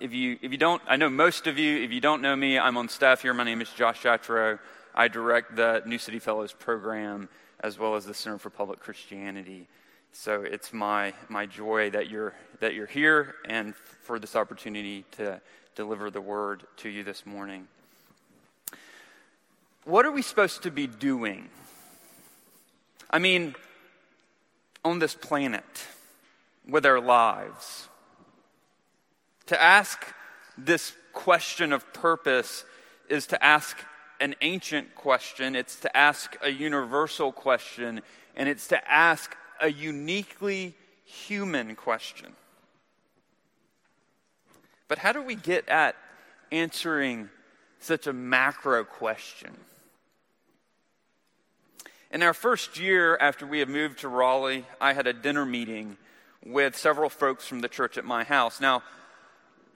if you if you don't, I know most of you. If you don't know me, I'm on staff here. My name is Josh Chatraw. I direct the New City Fellows program as well as the Center for Public Christianity. So it's my my joy that you're that you're here and for this opportunity to deliver the word to you this morning. What are we supposed to be doing? I mean, on this planet with our lives. To ask this question of purpose is to ask an ancient question, it's to ask a universal question, and it's to ask a uniquely human question. But how do we get at answering such a macro question? In our first year after we had moved to Raleigh, I had a dinner meeting with several folks from the church at my house. Now,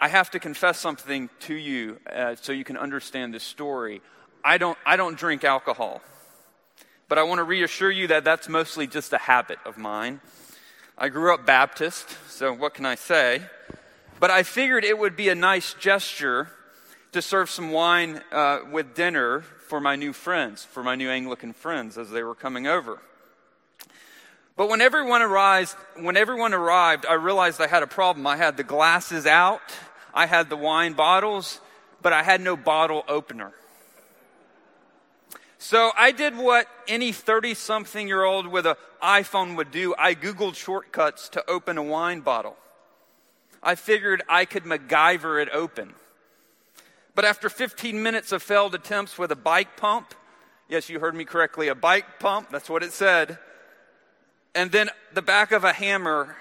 I have to confess something to you uh, so you can understand this story. I don't, I don't drink alcohol, but I want to reassure you that that's mostly just a habit of mine. I grew up Baptist, so what can I say? But I figured it would be a nice gesture to serve some wine uh, with dinner for my new friends, for my new Anglican friends as they were coming over. But when everyone arrived, when everyone arrived, I realized I had a problem. I had the glasses out, I had the wine bottles, but I had no bottle opener. So I did what any 30 something year old with an iPhone would do. I Googled shortcuts to open a wine bottle. I figured I could MacGyver it open. But after 15 minutes of failed attempts with a bike pump, yes, you heard me correctly, a bike pump, that's what it said, and then the back of a hammer,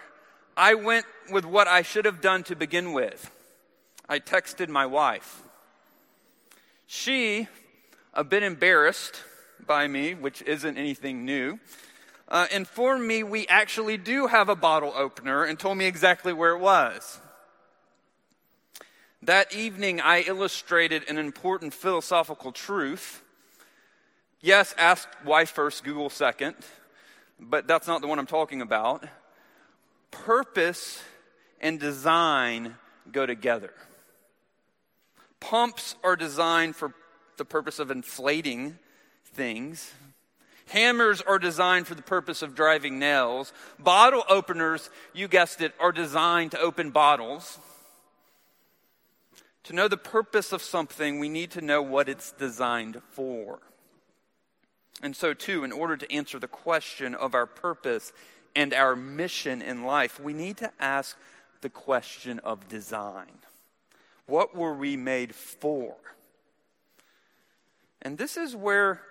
I went with what I should have done to begin with. I texted my wife. She, a bit embarrassed by me, which isn't anything new, uh, informed me we actually do have a bottle opener and told me exactly where it was. That evening, I illustrated an important philosophical truth. Yes, ask why first, Google second, but that's not the one I'm talking about. Purpose and design go together. Pumps are designed for the purpose of inflating things. Hammers are designed for the purpose of driving nails. Bottle openers, you guessed it, are designed to open bottles. To know the purpose of something, we need to know what it's designed for. And so, too, in order to answer the question of our purpose and our mission in life, we need to ask the question of design. What were we made for? And this is where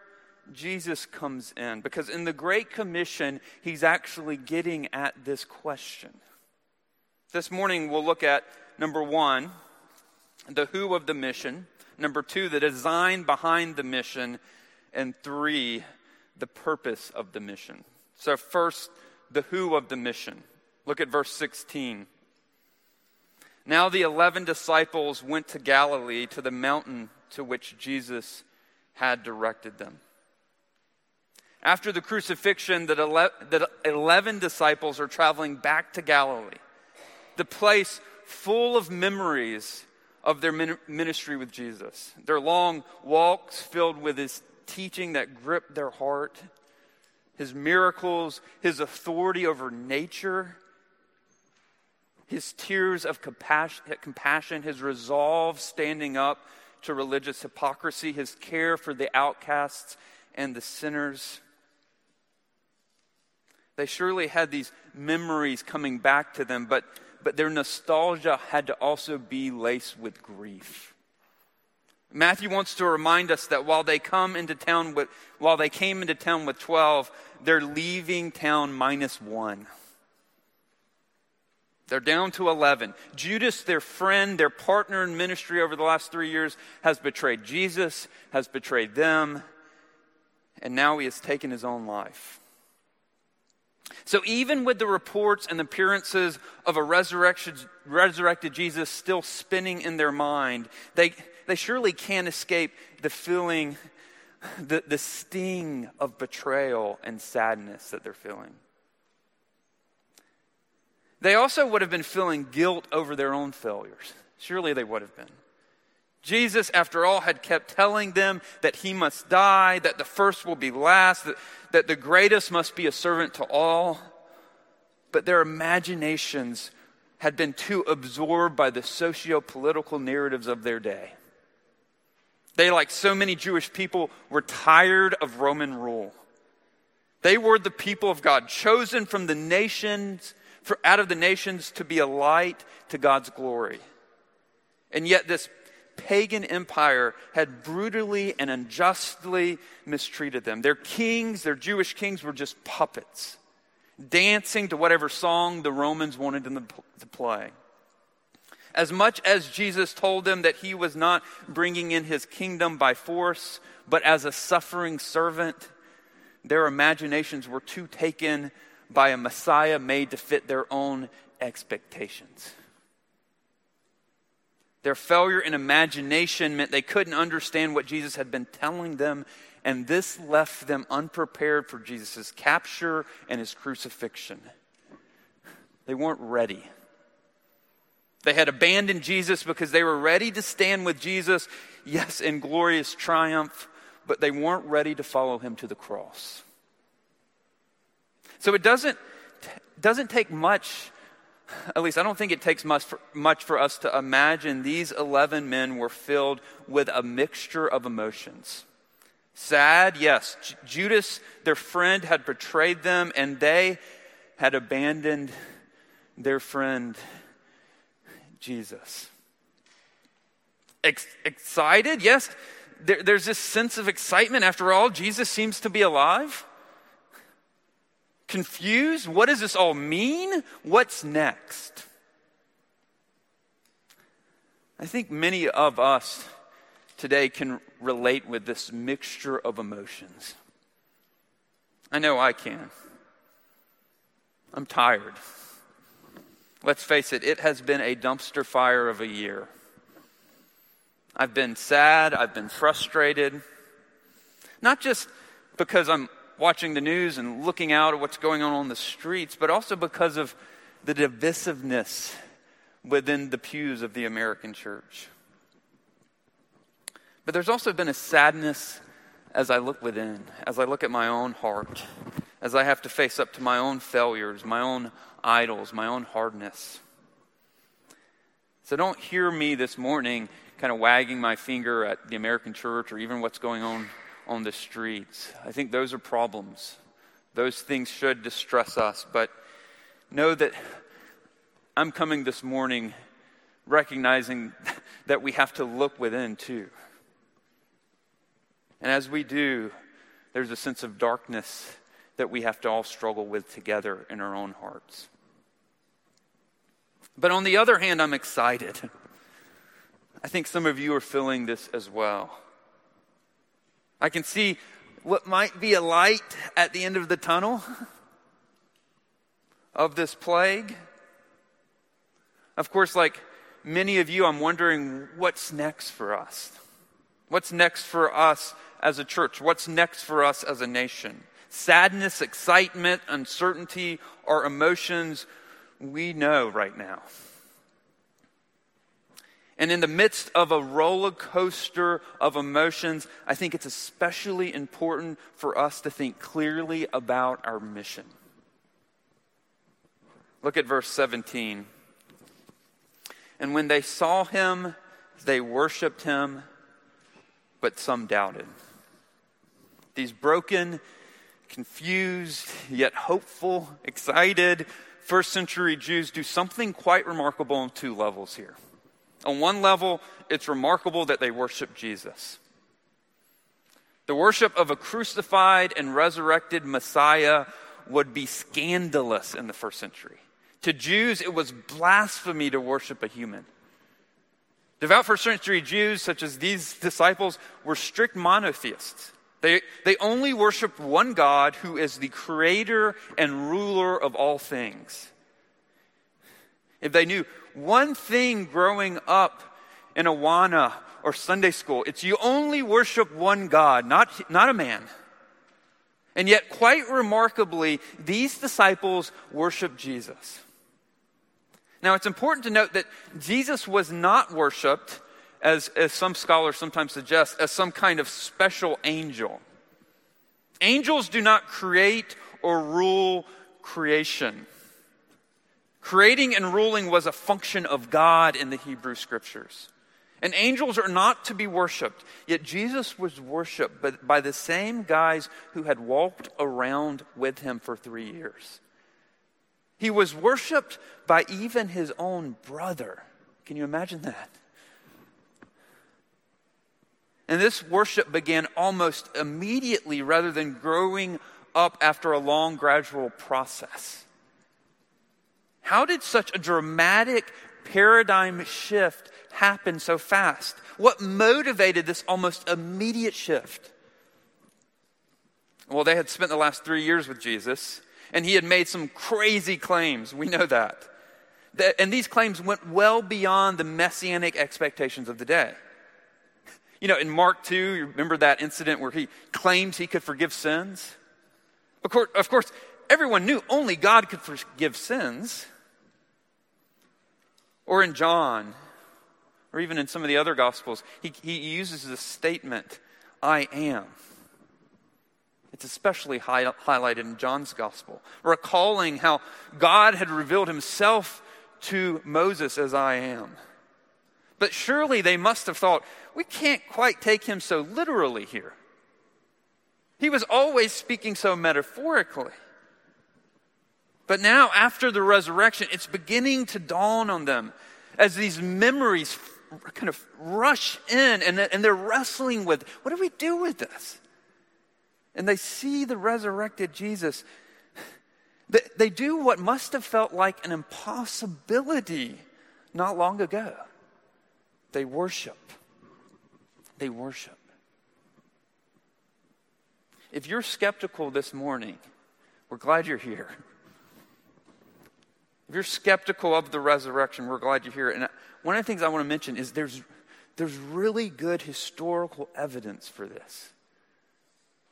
Jesus comes in, because in the Great Commission, he's actually getting at this question. This morning, we'll look at number one, the who of the mission. Number two, the design behind the mission. And three, the purpose of the mission. So, first, the who of the mission. Look at verse 16. Now the eleven disciples went to Galilee, to the mountain to which Jesus had directed them. After the crucifixion, the eleven disciples are traveling back to Galilee, the place full of memories of their ministry with Jesus. Their long walks filled with his teaching that gripped their heart, his miracles, his authority over nature, his tears of compassion, his resolve standing up to religious hypocrisy, his care for the outcasts and the sinners. They surely had these memories coming back to them, but but their nostalgia had to also be laced with grief. Matthew wants to remind us that while they come into town with, while they came into town with 12, they're leaving town minus one. They're down to 11. Judas, their friend, their partner in ministry over the last three years, has betrayed Jesus, has betrayed them, and now he has taken his own life. So, even with the reports and appearances of a resurrected Jesus still spinning in their mind, they, they surely can't escape the feeling, the, the sting of betrayal and sadness that they're feeling. They also would have been feeling guilt over their own failures. Surely they would have been. Jesus, after all, had kept telling them that he must die, that the first will be last, that, that the greatest must be a servant to all. But their imaginations had been too absorbed by the socio political narratives of their day. They, like so many Jewish people, were tired of Roman rule. They were the people of God, chosen from the nations, for, out of the nations to be a light to God's glory. And yet, this pagan empire had brutally and unjustly mistreated them. Their kings, their Jewish kings, were just puppets, dancing to whatever song the Romans wanted them to play. As much as Jesus told them that he was not bringing in his kingdom by force, but as a suffering servant, their imaginations were too taken by a Messiah made to fit their own expectations. Their failure in imagination meant they couldn't understand what Jesus had been telling them, and this left them unprepared for Jesus' capture and his crucifixion. They weren't ready. They had abandoned Jesus because they were ready to stand with Jesus, yes, in glorious triumph, but they weren't ready to follow him to the cross. So it doesn't, doesn't take much at least I don't think it takes much for, much for us to imagine these 11 men were filled with a mixture of emotions. Sad, yes. J- Judas, their friend, had betrayed them, and they had abandoned their friend Jesus. Ex- excited, yes. There, there's this sense of excitement. After all, Jesus seems to be alive. Confused? What does this all mean? What's next? I think many of us today can relate with this mixture of emotions. I know I can. I'm tired. Let's face it, it has been a dumpster fire of a year. I've been sad, I've been frustrated, not just because I'm watching the news and looking out at what's going on on the streets, but also because of the divisiveness within the pews of the American church. But there's also been a sadness as I look within, as I look at my own heart, as I have to face up to my own failures, my own idols, my own hardness. So don't hear me this morning kind of wagging my finger at the American church or even what's going on on the streets. I think those are problems. Those things should distress us, but know that I'm coming this morning recognizing that we have to look within too. And as we do, there's a sense of darkness that we have to all struggle with together in our own hearts. But on the other hand, I'm excited. I think some of you are feeling this as well. I can see what might be a light at the end of the tunnel of this plague. Of course, like many of you, I'm wondering what's next for us? What's next for us as a church? What's next for us as a nation? Sadness, excitement, uncertainty are emotions we know right now. And in the midst of a roller coaster of emotions, I think it's especially important for us to think clearly about our mission. Look at verse 17. And when they saw him, they worshiped him, but some doubted. These broken, confused, yet hopeful, excited first century Jews do something quite remarkable on two levels here. On one level, it's remarkable that they worship Jesus. The worship of a crucified and resurrected Messiah would be scandalous in the first century. To Jews, it was blasphemy to worship a human. Devout first century Jews, such as these disciples, were strict monotheists. They, they only worshiped one God who is the creator and ruler of all things. If they knew one thing growing up in Awana or Sunday school. It's you only worship one God, not, not a man. And yet, quite remarkably, these disciples worship Jesus. Now, it's important to note that Jesus was not worshiped, as, as some scholars sometimes suggest, as some kind of special angel. Angels do not create or rule creation. Creating and ruling was a function of God in the Hebrew scriptures. And angels are not to be worshiped. Yet Jesus was worshiped by the same guys who had walked around with him for three years. He was worshiped by even his own brother. Can you imagine that? And this worship began almost immediately rather than growing up after a long, gradual process. How did such a dramatic paradigm shift happen so fast? What motivated this almost immediate shift? Well, they had spent the last three years with Jesus, and he had made some crazy claims. We know that. And these claims went well beyond the messianic expectations of the day. You know, in Mark 2, you remember that incident where he claims he could forgive sins? Of course, of course, everyone knew only God could forgive sins. Or in John, or even in some of the other Gospels, he, he uses the statement, I am. It's especially high, highlighted in John's Gospel, recalling how God had revealed himself to Moses as I am. But surely they must have thought, we can't quite take him so literally here. He was always speaking so metaphorically. But now, after the resurrection, it's beginning to dawn on them as these memories kind of rush in and, they're wrestling with what do we do with this? And they see the resurrected Jesus. They do what must have felt like an impossibility not long ago. They worship they worship. If you're skeptical this morning, we're glad you're here. If you're skeptical of the resurrection, we're glad you're here. And one of the things I want to mention is there's, there's really good historical evidence for this.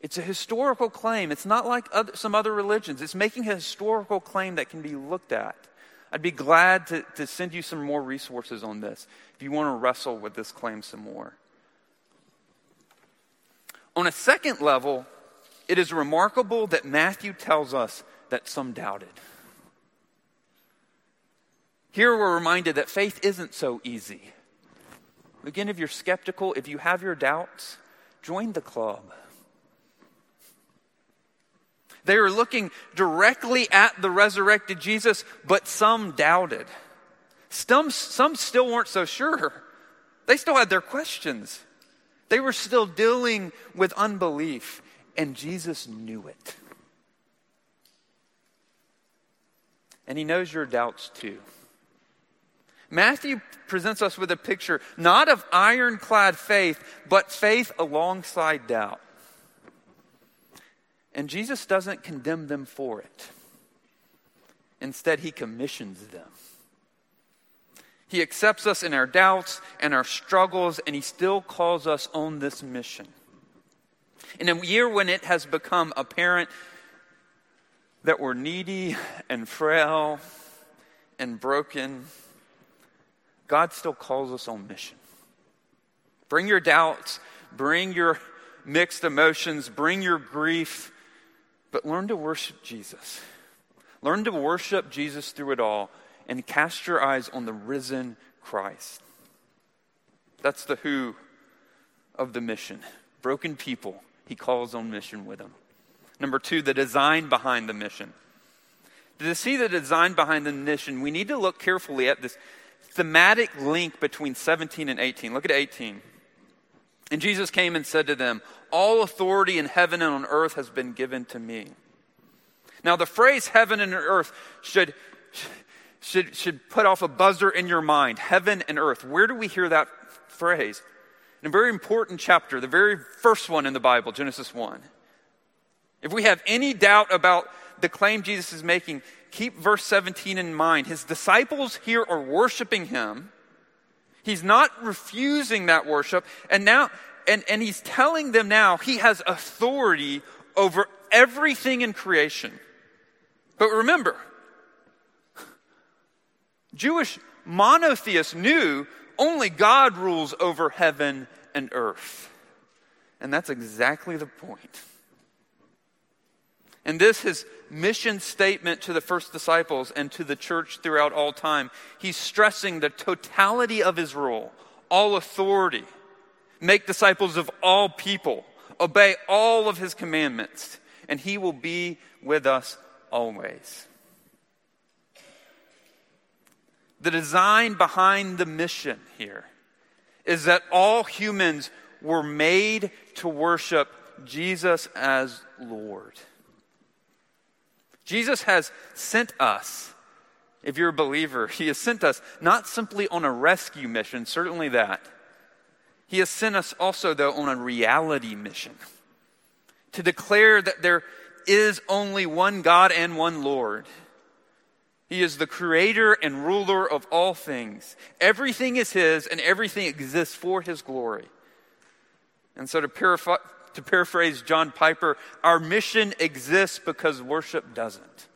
It's a historical claim. It's not like other, some other religions. It's making a historical claim that can be looked at. I'd be glad to, to send you some more resources on this if you want to wrestle with this claim some more. On a second level, it is remarkable that Matthew tells us that some doubted. Here we're reminded that faith isn't so easy. Again, if you're skeptical, if you have your doubts, join the club. They were looking directly at the resurrected Jesus, but some doubted. Some, some still weren't so sure. They still had their questions. They were still dealing with unbelief, and Jesus knew it. And he knows your doubts too. Matthew presents us with a picture not of ironclad faith, but faith alongside doubt. And Jesus doesn't condemn them for it. Instead, he commissions them. He accepts us in our doubts and our struggles, and He still calls us on this mission. In a year when it has become apparent that we're needy and frail and broken, God still calls us on mission. Bring your doubts, bring your mixed emotions, bring your grief, but learn to worship Jesus. Learn to worship Jesus through it all and cast your eyes on the risen Christ. That's the who of the mission. Broken people, he calls on mission with them. Number two, the design behind the mission. To see the design behind the mission, we need to look carefully at this thematic link between 17 and 18. Look at 18. And Jesus came and said to them, All authority in heaven and on earth has been given to me. Now, the phrase heaven and earth should, should, should put off a buzzer in your mind heaven and earth. Where do we hear that phrase? In a very important chapter, the very first one in the Bible, Genesis 1. If we have any doubt about the claim Jesus is making, keep verse 17 in mind. His disciples here are worshiping him. He's not refusing that worship. And now, and, and he's telling them now he has authority over everything in creation. But remember, Jewish monotheists knew only God rules over heaven and earth. And that's exactly the point. And this his mission statement to the first disciples and to the church throughout all time. He's stressing the totality of his role, all authority, make disciples of all people, obey all of his commandments, and he will be with us always. The design behind the mission here is that all humans were made to worship Jesus as Lord. Jesus has sent us, if you're a believer, He has sent us not simply on a rescue mission, certainly that. He has sent us also, though, on a reality mission to declare that there is only one God and one Lord. He is the creator and ruler of all things. Everything is His, and everything exists for His glory. And so, to, paraphr- to paraphrase John Piper, our mission exists because worship doesn't.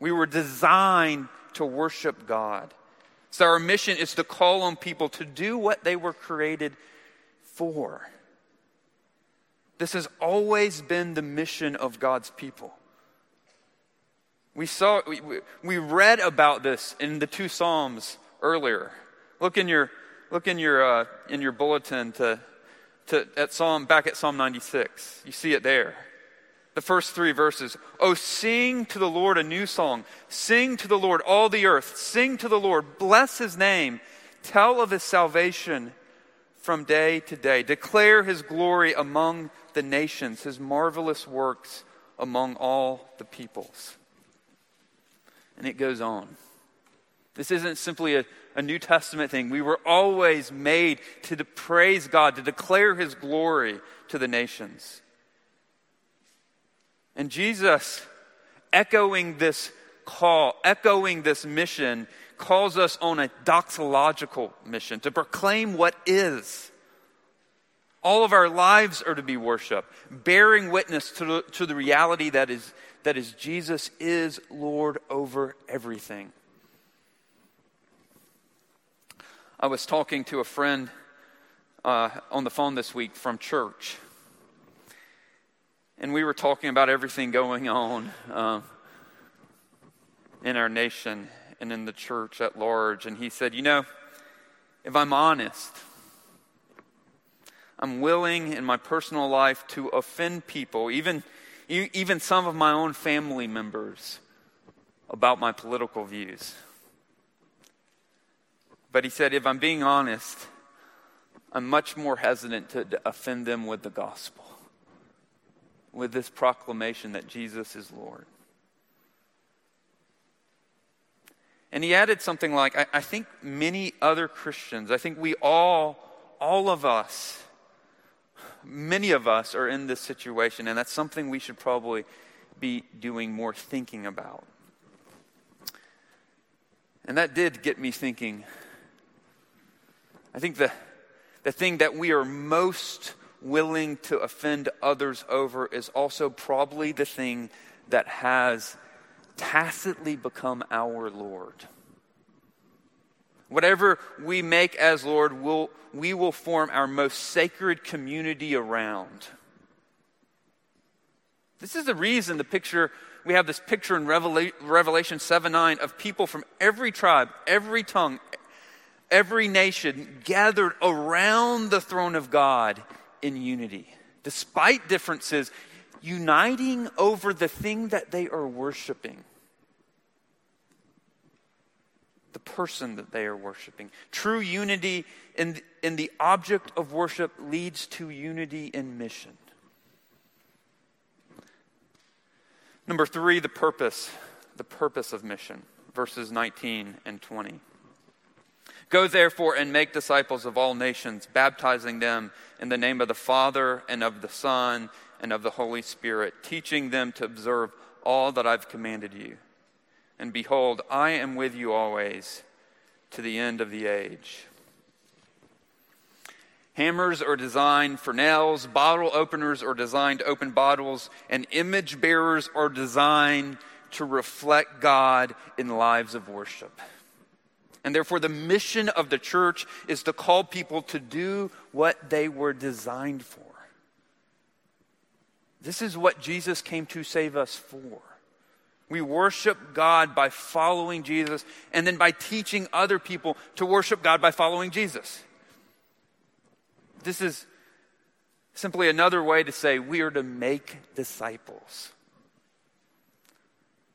We were designed to worship God. So, our mission is to call on people to do what they were created for. This has always been the mission of God's people. We saw, we, we read about this in the two Psalms earlier. Look in your, look in your, uh, in your bulletin to, to, at Psalm, back at Psalm 96. You see it there. The first three verses. Oh, sing to the Lord a new song. Sing to the Lord, all the earth. Sing to the Lord. Bless his name. Tell of his salvation from day to day. Declare his glory among the nations, his marvelous works among all the peoples. And it goes on. This isn't simply a, a New Testament thing. We were always made to de- praise God, to declare His glory to the nations. And Jesus, echoing this call, echoing this mission, calls us on a doxological mission to proclaim what is. All of our lives are to be worship, bearing witness to the, to the reality that is, that is Jesus is Lord over everything. I was talking to a friend uh, on the phone this week from church, and we were talking about everything going on uh, in our nation and in the church at large. And he said, You know, if I'm honest, I'm willing in my personal life to offend people, even even some of my own family members, about my political views. But he said, if I'm being honest, I'm much more hesitant to offend them with the gospel, with this proclamation that Jesus is Lord. And he added something like, I, I think many other Christians, I think we all, all of us, many of us are in this situation, and that's something we should probably be doing more thinking about. And that did get me thinking. I think the, the thing that we are most willing to offend others over is also probably the thing that has tacitly become our Lord. Whatever we make as Lord, we'll, we will form our most sacred community around. This is the reason the picture, we have this picture in Revelation 7 9 of people from every tribe, every tongue, every nation gathered around the throne of God in unity. Despite differences, uniting over the thing that they are worshiping the person that they are worshiping. True unity in, in the object of worship leads to unity in mission. Number three, the purpose, the purpose of mission, verses 19 and 20. Go therefore and make disciples of all nations, baptizing them in the name of the Father and of the Son and of the Holy Spirit, teaching them to observe all that I've commanded you. And behold, I am with you always to the end of the age. Hammers are designed for nails, bottle openers are designed to open bottles, and image bearers are designed to reflect God in lives of worship. And therefore, the mission of the church is to call people to do what they were designed for. This is what Jesus came to save us for. We worship God by following Jesus and then by teaching other people to worship God by following Jesus. This is simply another way to say we are to make disciples.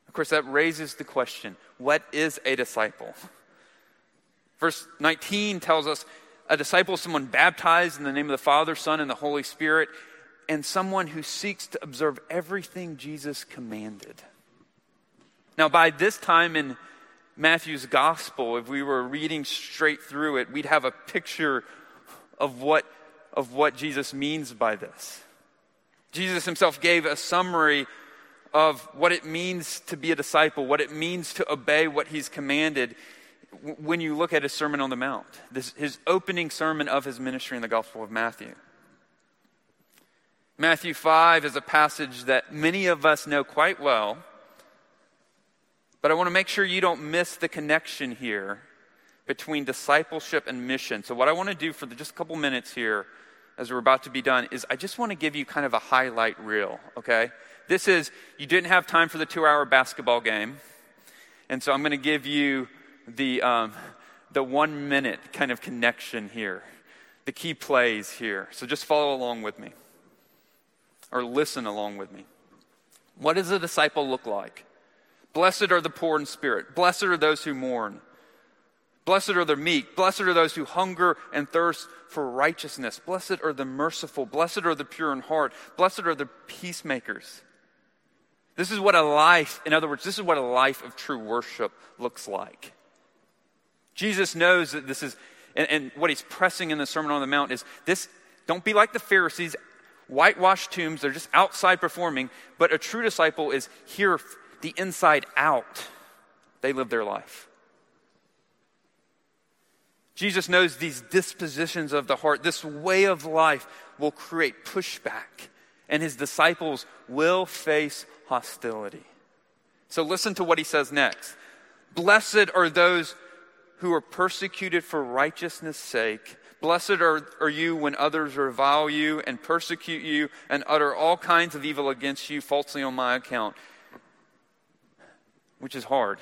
Of course, that raises the question what is a disciple? Verse 19 tells us a disciple is someone baptized in the name of the Father, Son, and the Holy Spirit, and someone who seeks to observe everything Jesus commanded. Now, by this time in Matthew's gospel, if we were reading straight through it, we'd have a picture of what, of what Jesus means by this. Jesus himself gave a summary of what it means to be a disciple, what it means to obey what he's commanded when you look at his Sermon on the Mount, this, his opening sermon of his ministry in the Gospel of Matthew. Matthew 5 is a passage that many of us know quite well, but I want to make sure you don't miss the connection here between discipleship and mission. So, what I want to do for just a couple minutes here, as we're about to be done, is I just want to give you kind of a highlight reel, okay? This is, you didn't have time for the two hour basketball game, and so I'm going to give you the, um, the one minute kind of connection here, the key plays here. So just follow along with me or listen along with me. What does a disciple look like? Blessed are the poor in spirit. Blessed are those who mourn. Blessed are the meek. Blessed are those who hunger and thirst for righteousness. Blessed are the merciful. Blessed are the pure in heart. Blessed are the peacemakers. This is what a life, in other words, this is what a life of true worship looks like. Jesus knows that this is, and, and what he's pressing in the Sermon on the Mount is this don't be like the Pharisees, whitewashed tombs, they're just outside performing, but a true disciple is here, the inside out. They live their life. Jesus knows these dispositions of the heart, this way of life will create pushback, and his disciples will face hostility. So listen to what he says next. Blessed are those who are persecuted for righteousness' sake. Blessed are, are you when others revile you and persecute you and utter all kinds of evil against you falsely on my account, which is hard.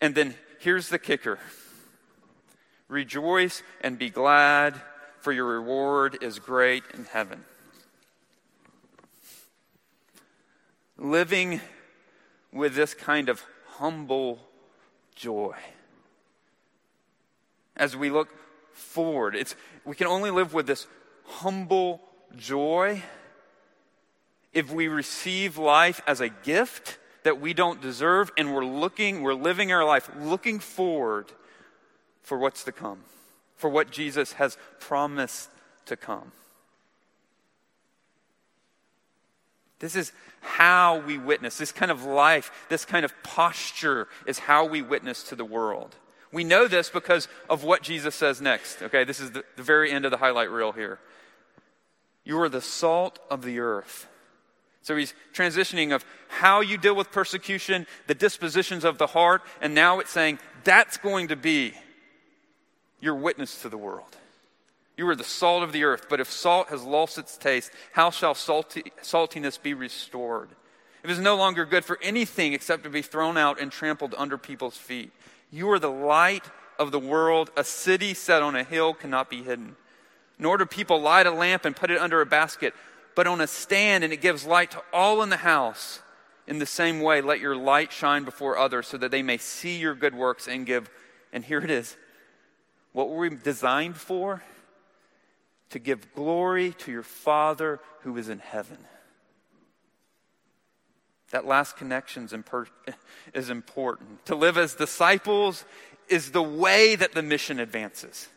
And then here's the kicker Rejoice and be glad, for your reward is great in heaven. Living with this kind of humble joy. As we look forward, it's, we can only live with this humble joy if we receive life as a gift that we don't deserve and we're looking, we're living our life looking forward for what's to come, for what Jesus has promised to come. This is how we witness. This kind of life, this kind of posture is how we witness to the world. We know this because of what Jesus says next. Okay, this is the, the very end of the highlight reel here. You are the salt of the earth. So he's transitioning of how you deal with persecution, the dispositions of the heart, and now it's saying that's going to be your witness to the world. You are the salt of the earth, but if salt has lost its taste, how shall salty, saltiness be restored? It is no longer good for anything except to be thrown out and trampled under people's feet. You are the light of the world. A city set on a hill cannot be hidden. Nor do people light a lamp and put it under a basket, but on a stand, and it gives light to all in the house. In the same way, let your light shine before others so that they may see your good works and give. And here it is. What were we designed for? To give glory to your Father who is in heaven. That last connection is important. To live as disciples is the way that the mission advances.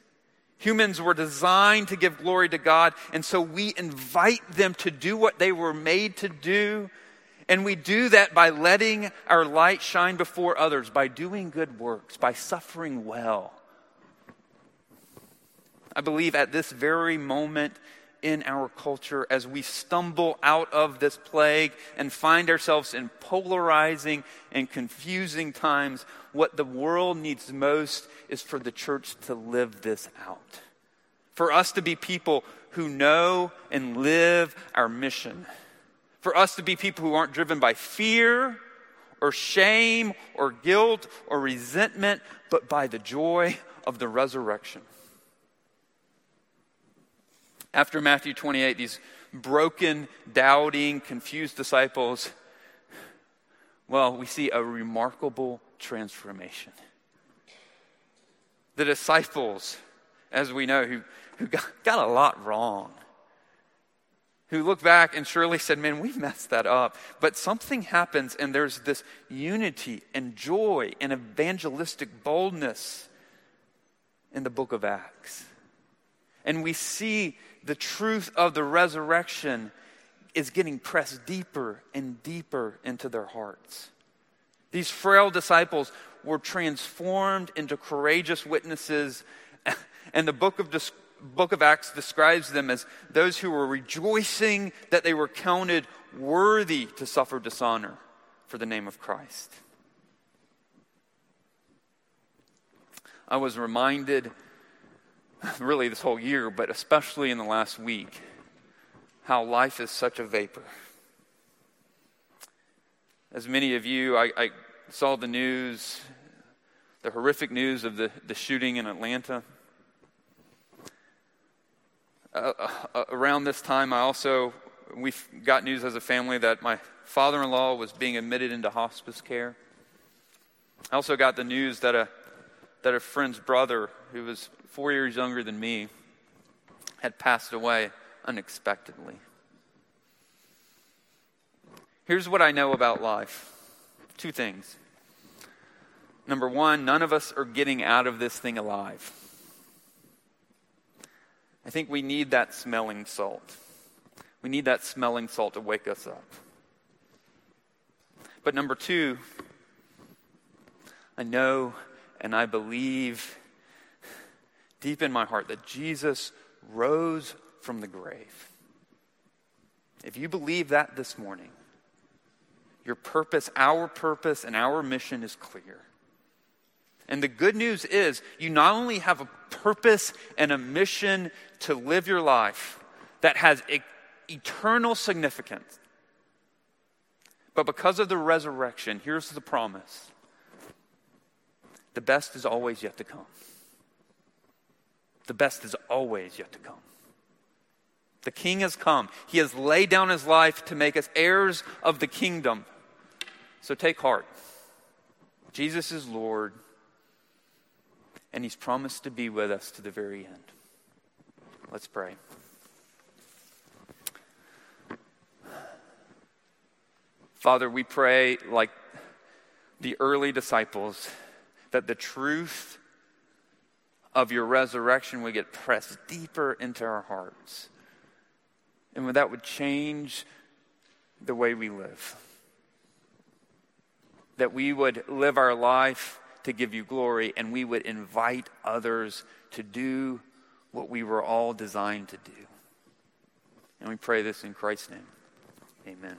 Humans were designed to give glory to God, and so we invite them to do what they were made to do. And we do that by letting our light shine before others, by doing good works, by suffering well, I believe at this very moment in our culture as we stumble out of this plague and find ourselves in polarizing and confusing times. What the world needs most is for the church to live this out. For us to be people who know and live our mission. For us to be people who aren't driven by fear or shame or guilt or resentment, but by the joy of the resurrection. After Matthew 28, these broken, doubting, confused disciples, well, we see a remarkable transformation. The disciples, as we know, who, who got, got a lot wrong, who look back and surely said, Man, we messed that up. But something happens, and there's this unity and joy and evangelistic boldness in the book of Acts. And we see the truth of the resurrection is getting pressed deeper and deeper into their hearts. These frail disciples were transformed into courageous witnesses, and the book of book of Acts describes them as those who were rejoicing that they were counted worthy to suffer dishonor for the name of Christ. I was reminded, really this whole year, but especially in the last week, how life is such a vapor. As many of you, I, I saw the news, the horrific news of the, the shooting in Atlanta. Uh, uh, around this time, I also we got news as a family that my father-in-law was being admitted into hospice care. I also got the news that a that a friend's brother, who was four years younger than me, had passed away unexpectedly. Here's what I know about life two things. Number one, none of us are getting out of this thing alive. I think we need that smelling salt. We need that smelling salt to wake us up. But number two, I know and I believe deep in my heart that Jesus rose from the grave. If you believe that this morning, your purpose, our purpose, and our mission is clear. And the good news is, you not only have a purpose and a mission to live your life that has e- eternal significance, but because of the resurrection, here's the promise the best is always yet to come. The best is always yet to come. The king has come. He has laid down his life to make us heirs of the kingdom. So take heart. Jesus is Lord and He's promised to be with us to the very end. Let's pray. Father, we pray like the early disciples that the truth of your resurrection would get pressed deeper into our hearts. And that would change the way we live. That we would live our life to give you glory, and we would invite others to do what we were all designed to do. And we pray this in Christ's name. Amen.